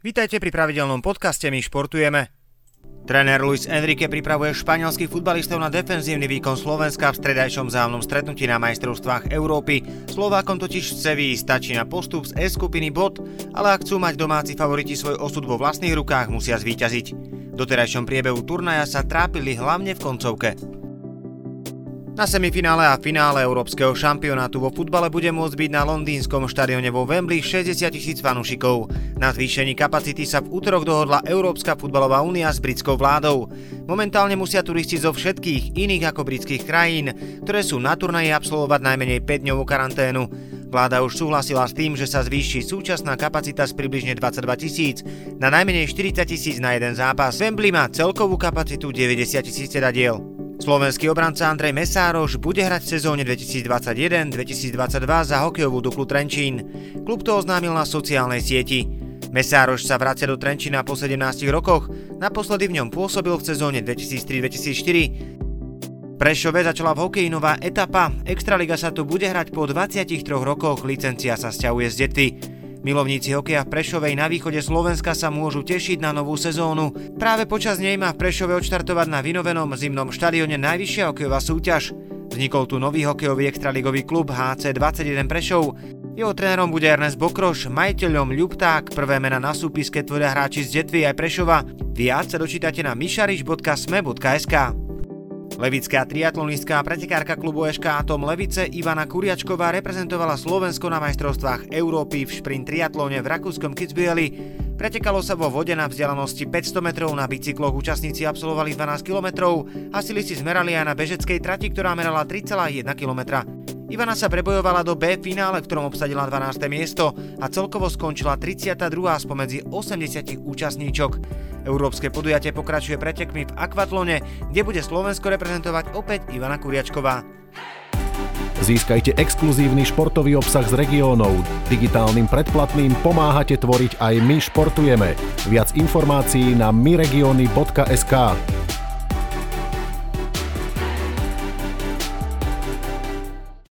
Vítajte pri pravidelnom podcaste My športujeme. Tréner Luis Enrique pripravuje španielských futbalistov na defenzívny výkon Slovenska v stredajšom závnom stretnutí na majstrovstvách Európy. Slovákom totiž v Seví stačí na postup z E skupiny bod, ale ak chcú mať domáci favoriti svoj osud vo vlastných rukách, musia zvíťaziť. V doterajšom priebehu turnaja sa trápili hlavne v koncovke. Na semifinále a finále Európskeho šampionátu vo futbale bude môcť byť na londýnskom štadióne vo Wembley 60 tisíc fanúšikov. Na zvýšení kapacity sa v útorok dohodla Európska futbalová únia s britskou vládou. Momentálne musia turisti zo všetkých iných ako britských krajín, ktoré sú na turnaji absolvovať najmenej 5 dňovú karanténu. Vláda už súhlasila s tým, že sa zvýši súčasná kapacita z približne 22 tisíc na najmenej 40 tisíc na jeden zápas. Wembley má celkovú kapacitu 90 tisíc sedadiel. Slovenský obranca Andrej Mesároš bude hrať v sezóne 2021-2022 za hokejovú Duklu Trenčín. Klub to oznámil na sociálnej sieti. Mesároš sa vracia do Trenčína po 17 rokoch, naposledy v ňom pôsobil v sezóne 2003-2004. Prešove začala v hokeji nová etapa, Extraliga sa tu bude hrať po 23 rokoch, licencia sa sťahuje z Detvy. Milovníci hokeja v Prešovej na východe Slovenska sa môžu tešiť na novú sezónu. Práve počas nej má v Prešove odštartovať na vynovenom zimnom štadióne najvyššia hokejová súťaž. Vznikol tu nový hokejový extraligový klub HC21 Prešov. Jeho trénerom bude Ernest Bokroš, majiteľom Ľupták, prvé mena na súpiske tvoria hráči z Detvy aj Prešova. Viac sa dočítate na mišariš.sme.sk. Levická triatlonistka a pretekárka klubu SK Atom Levice Ivana Kuriačková reprezentovala Slovensko na majstrovstvách Európy v šprint triatlóne v rakúskom Kitzbüheli. Pretekalo sa vo vode na vzdialenosti 500 metrov, na bicykloch účastníci absolvovali 12 km a sily si zmerali aj na bežeckej trati, ktorá merala 3,1 km. Ivana sa prebojovala do B finále, v ktorom obsadila 12. miesto a celkovo skončila 32. spomedzi 80 účastníčok. Európske podujatie pokračuje pretekmi v akvatlone, kde bude Slovensko reprezentovať opäť Ivana Kuriačková. Získajte exkluzívny športový obsah z regiónov. Digitálnym predplatným pomáhate tvoriť aj My športujeme. Viac informácií na myregiony.sk.